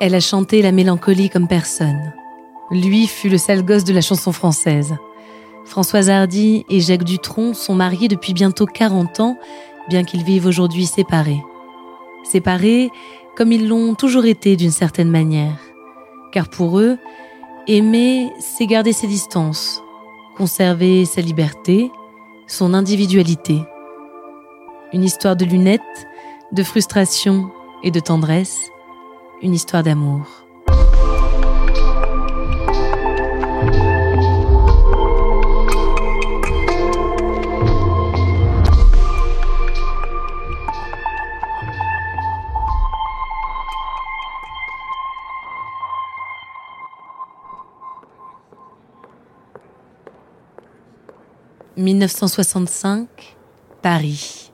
Elle a chanté la mélancolie comme personne. Lui fut le sale gosse de la chanson française. Françoise Hardy et Jacques Dutronc sont mariés depuis bientôt 40 ans, bien qu'ils vivent aujourd'hui séparés. Séparés comme ils l'ont toujours été d'une certaine manière. Car pour eux, aimer, c'est garder ses distances, conserver sa liberté, son individualité. Une histoire de lunettes, de frustration et de tendresse, une histoire d'amour. « 1965, Paris.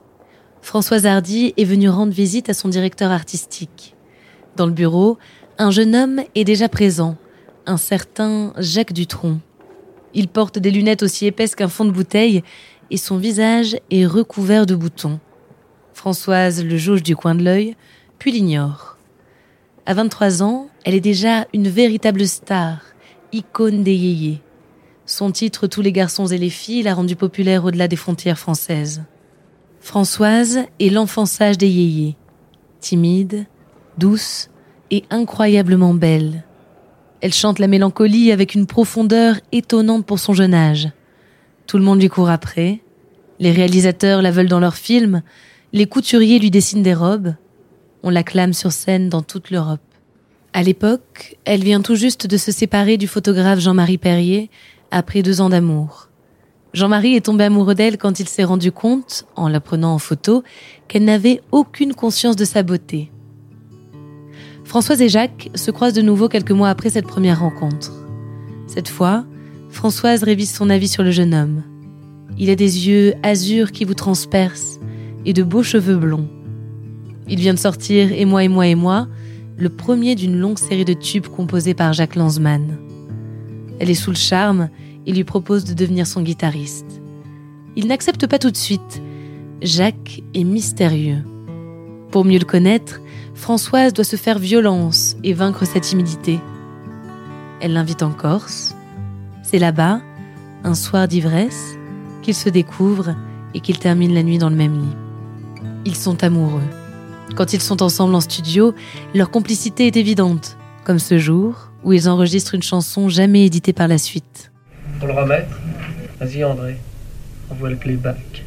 Françoise Hardy est venue rendre visite à son directeur artistique. Dans le bureau, un jeune homme est déjà présent, un certain Jacques Dutronc. Il porte des lunettes aussi épaisses qu'un fond de bouteille et son visage est recouvert de boutons. Françoise le jauge du coin de l'œil, puis l'ignore. À 23 ans, elle est déjà une véritable star, icône des yéyés. Son titre Tous les garçons et les filles l'a rendu populaire au-delà des frontières françaises. Françoise est l'enfant sage des yéyés. Timide, douce et incroyablement belle. Elle chante la mélancolie avec une profondeur étonnante pour son jeune âge. Tout le monde lui court après. Les réalisateurs la veulent dans leurs films. Les couturiers lui dessinent des robes. On l'acclame sur scène dans toute l'Europe. À l'époque, elle vient tout juste de se séparer du photographe Jean-Marie Perrier après deux ans d'amour. Jean-Marie est tombé amoureux d'elle quand il s'est rendu compte, en la prenant en photo, qu'elle n'avait aucune conscience de sa beauté. Françoise et Jacques se croisent de nouveau quelques mois après cette première rencontre. Cette fois, Françoise révise son avis sur le jeune homme. Il a des yeux azur qui vous transpercent et de beaux cheveux blonds. Il vient de sortir Et moi et moi et moi, le premier d'une longue série de tubes composés par Jacques Lanzmann. Elle est sous le charme et lui propose de devenir son guitariste. Il n'accepte pas tout de suite. Jacques est mystérieux. Pour mieux le connaître, Françoise doit se faire violence et vaincre sa timidité. Elle l'invite en Corse. C'est là-bas, un soir d'ivresse, qu'ils se découvrent et qu'ils terminent la nuit dans le même lit. Ils sont amoureux. Quand ils sont ensemble en studio, leur complicité est évidente, comme ce jour où ils enregistrent une chanson jamais éditée par la suite. Pour le remettre, vas-y André, envoie le playback.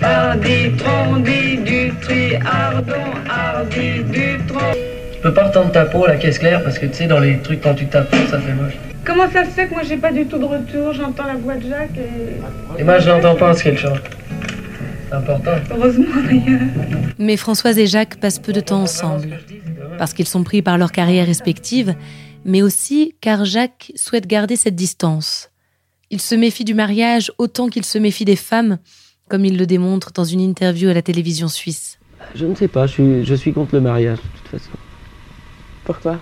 Hardy, Trondi, du tri, Ardon, Hardy, du Tu peux pas retendre ta peau, la caisse claire, parce que tu sais, dans les trucs, quand tu tapes, ça fait moche. Comment ça se fait que moi j'ai pas du tout de retour? J'entends la voix de Jacques et. Et moi je n'entends pas ce qu'elle chante. C'est important. Heureusement d'ailleurs. Mais Françoise et Jacques passent peu de temps ensemble. Parce qu'ils sont pris par leurs carrières respectives, mais aussi car Jacques souhaite garder cette distance. Il se méfie du mariage autant qu'il se méfie des femmes, comme il le démontre dans une interview à la télévision suisse. Je ne sais pas, je suis, je suis contre le mariage de toute façon. Pourquoi?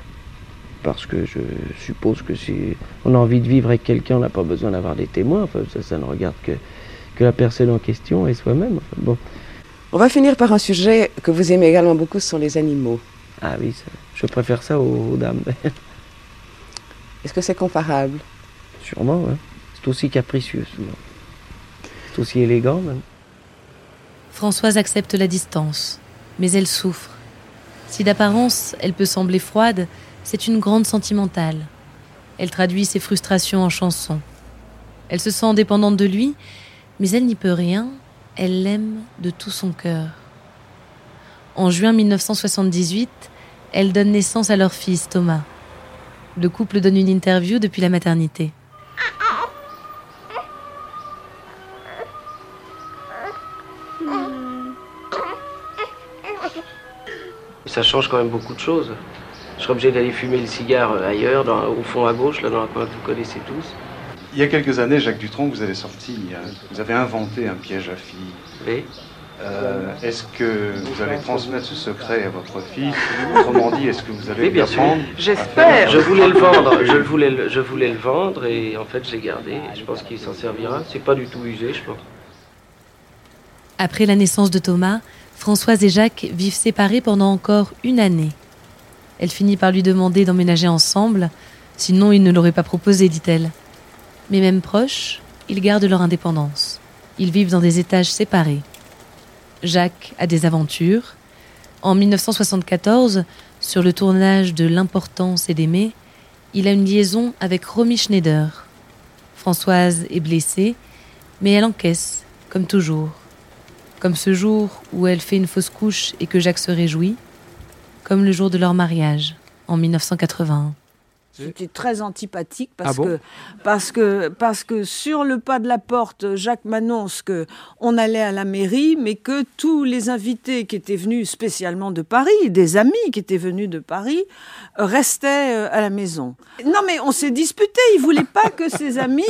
Parce que je suppose que si on a envie de vivre avec quelqu'un, on n'a pas besoin d'avoir des témoins. Enfin, ça, ça ne regarde que, que la personne en question et soi-même. Enfin, bon. On va finir par un sujet que vous aimez également beaucoup, ce sont les animaux. Ah oui, ça, je préfère ça aux, aux dames. Est-ce que c'est comparable? Sûrement, ouais. C'est aussi capricieux souvent. C'est aussi élégant même. Françoise accepte la distance, mais elle souffre. Si d'apparence elle peut sembler froide, c'est une grande sentimentale. Elle traduit ses frustrations en chansons. Elle se sent dépendante de lui, mais elle n'y peut rien, elle l'aime de tout son cœur. En juin 1978, elle donne naissance à leur fils Thomas. Le couple donne une interview depuis la maternité. Ça change quand même beaucoup de choses. Je serais obligé d'aller fumer le cigare ailleurs, au fond à gauche, là dans la coin que vous connaissez tous. Il y a quelques années, Jacques Dutronc, vous avez sorti, euh, vous avez inventé un piège à filles. Oui. Euh, est-ce que vous allez transmettre ce secret à votre fille Autrement dit, est-ce que vous allez Oui, bien sûr. J'espère. Je voulais le vendre, je voulais le, je voulais le vendre et en fait je l'ai gardé. Je pense qu'il s'en servira. C'est pas du tout usé, je pense. Après la naissance de Thomas, Françoise et Jacques vivent séparés pendant encore une année. Elle finit par lui demander d'emménager ensemble, sinon il ne l'aurait pas proposé, dit-elle. Mais même proches, ils gardent leur indépendance. Ils vivent dans des étages séparés. Jacques a des aventures. En 1974, sur le tournage de L'importance et d'aimer, il a une liaison avec Romy Schneider. Françoise est blessée, mais elle encaisse, comme toujours. Comme ce jour où elle fait une fausse couche et que Jacques se réjouit, comme le jour de leur mariage, en 1981. J'étais très antipathique parce Ah bon que parce que parce que sur le pas de la porte, Jacques m'annonce que on allait à la mairie, mais que tous les invités qui étaient venus spécialement de Paris, des amis qui étaient venus de Paris, euh, restaient euh, à la maison. Non, mais on s'est disputé. Il voulait pas que ses amis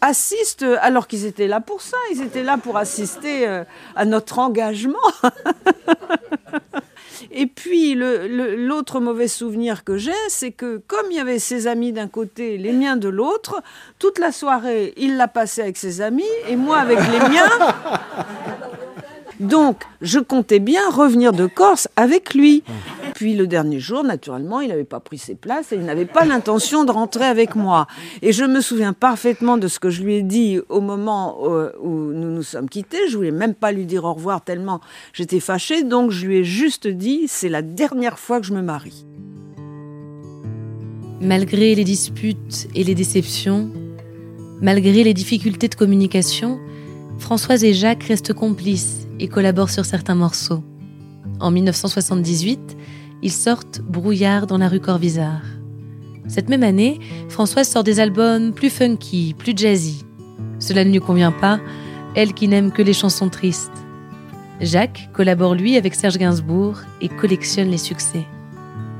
assistent, alors qu'ils étaient là pour ça. Ils étaient là pour assister euh, à notre engagement. Et puis l'autre mauvais souvenir que j'ai, c'est que comme il y avait ses amis d'un côté, les miens de l'autre, toute la soirée, il l'a passé avec ses amis et moi avec les miens. Donc, je comptais bien revenir de Corse avec lui. Puis le dernier jour, naturellement, il n'avait pas pris ses places et il n'avait pas l'intention de rentrer avec moi. Et je me souviens parfaitement de ce que je lui ai dit au moment euh, où nous nous sommes quittés. Je voulais même pas lui dire au revoir tellement j'étais fâchée. Donc je lui ai juste dit, c'est la dernière fois que je me marie. Malgré les disputes et les déceptions, malgré les difficultés de communication, Françoise et Jacques restent complices et collaborent sur certains morceaux. En 1978, ils sortent Brouillard dans la rue Corvisart. Cette même année, Françoise sort des albums plus funky, plus jazzy. Cela ne lui convient pas, elle qui n'aime que les chansons tristes. Jacques collabore lui avec Serge Gainsbourg et collectionne les succès.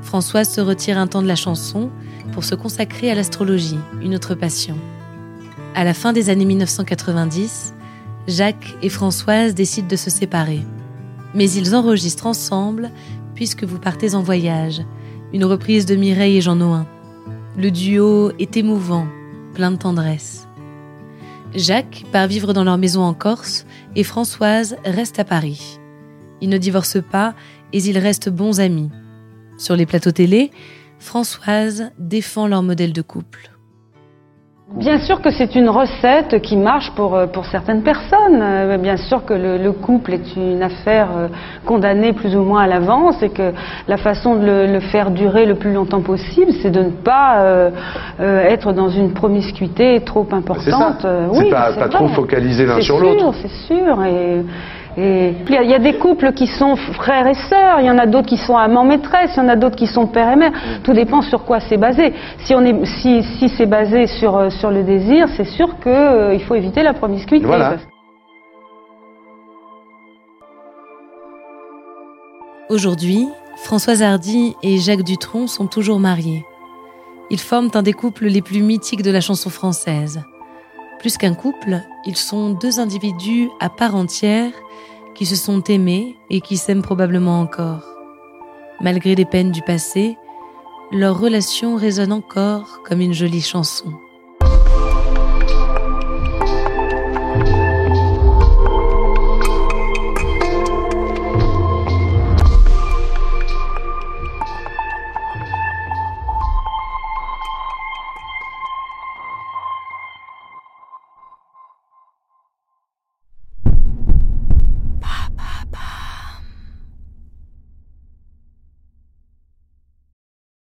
Françoise se retire un temps de la chanson pour se consacrer à l'astrologie, une autre passion. À la fin des années 1990, Jacques et Françoise décident de se séparer. Mais ils enregistrent ensemble puisque vous partez en voyage, une reprise de Mireille et Jean Noin. Le duo est émouvant, plein de tendresse. Jacques part vivre dans leur maison en Corse et Françoise reste à Paris. Ils ne divorcent pas et ils restent bons amis. Sur les plateaux télé, Françoise défend leur modèle de couple. Bien sûr que c'est une recette qui marche pour, euh, pour certaines personnes. Euh, Bien sûr que le, le couple est une affaire euh, condamnée plus ou moins à l'avance et que la façon de le, le faire durer le plus longtemps possible, c'est de ne pas euh, euh, être dans une promiscuité trop importante. C'est oui, pas- c'est pas trop focaliser l'un C'est sur sûr, l'autre. C'est sûr. Et, et puis, il y a des couples qui sont frères et sœurs, il y en a d'autres qui sont amants maîtresses, il y en a d'autres qui sont père et mère. Mm. Tout dépend sur quoi c'est basé. Si on est, si, si c'est basé sur euh, sur le désir, c'est sûr que euh, faut éviter la promiscuité. Voilà. Aujourd'hui, Françoise Hardy et Jacques Dutronc sont toujours mariés. Ils forment un des couples les plus mythiques de la chanson française. Plus qu'un couple, ils sont deux individus à part entière qui se sont aimés et qui s'aiment probablement encore. Malgré les peines du passé, leur relation résonne encore comme une jolie chanson.